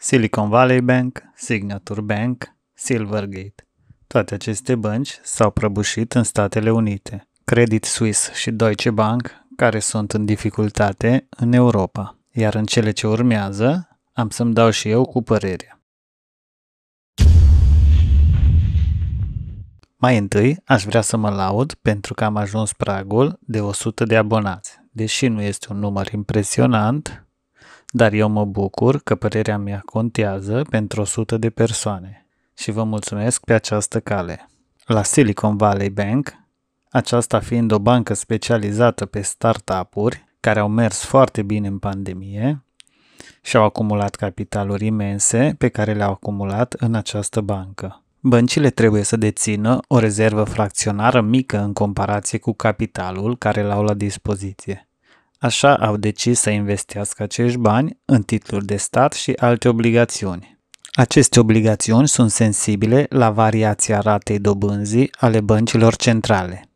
Silicon Valley Bank, Signature Bank, Silvergate. Toate aceste bănci s-au prăbușit în Statele Unite. Credit Suisse și Deutsche Bank, care sunt în dificultate în Europa. Iar în cele ce urmează, am să-mi dau și eu cu părerea. Mai întâi, aș vrea să mă laud pentru că am ajuns pragul de 100 de abonați. Deși nu este un număr impresionant, dar eu mă bucur că părerea mea contează pentru 100 de persoane și vă mulțumesc pe această cale. La Silicon Valley Bank, aceasta fiind o bancă specializată pe startup-uri care au mers foarte bine în pandemie și au acumulat capitaluri imense pe care le-au acumulat în această bancă. Băncile trebuie să dețină o rezervă fracționară mică în comparație cu capitalul care l-au la dispoziție. Așa au decis să investească acești bani în titluri de stat și alte obligațiuni. Aceste obligațiuni sunt sensibile la variația ratei dobânzii ale băncilor centrale.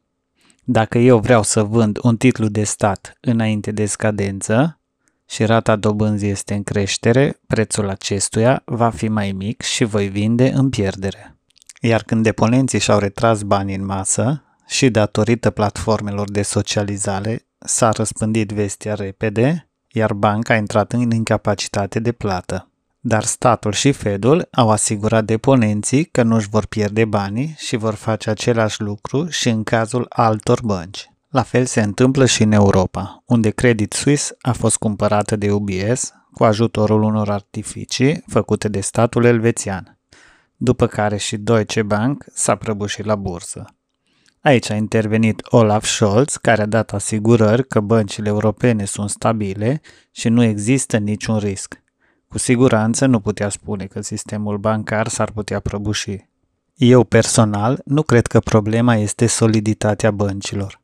Dacă eu vreau să vând un titlu de stat înainte de scadență și rata dobânzii este în creștere, prețul acestuia va fi mai mic și voi vinde în pierdere. Iar când deponenții și-au retras banii în masă și datorită platformelor de socializare s-a răspândit vestia repede, iar banca a intrat în incapacitate de plată. Dar statul și Fedul au asigurat deponenții că nu își vor pierde banii și vor face același lucru și în cazul altor bănci. La fel se întâmplă și în Europa, unde Credit Suisse a fost cumpărată de UBS cu ajutorul unor artificii făcute de statul elvețian, după care și Deutsche Bank s-a prăbușit la bursă. Aici a intervenit Olaf Scholz, care a dat asigurări că băncile europene sunt stabile și nu există niciun risc. Cu siguranță nu putea spune că sistemul bancar s-ar putea prăbuși. Eu personal nu cred că problema este soliditatea băncilor,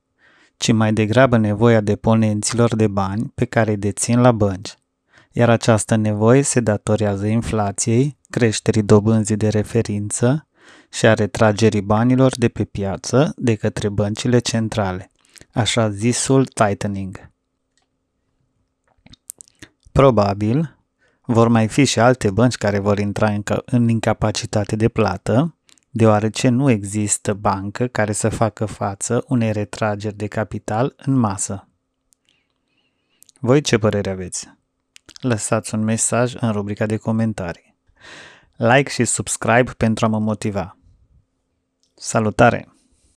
ci mai degrabă nevoia deponenților de bani pe care îi dețin la bănci. Iar această nevoie se datorează inflației, creșterii dobânzii de referință, și a retragerii banilor de pe piață de către băncile centrale, așa zisul tightening. Probabil vor mai fi și alte bănci care vor intra în incapacitate de plată, deoarece nu există bancă care să facă față unei retrageri de capital în masă. Voi ce părere aveți? Lăsați un mesaj în rubrica de comentarii. Like și subscribe pentru a mă motiva. Salutare!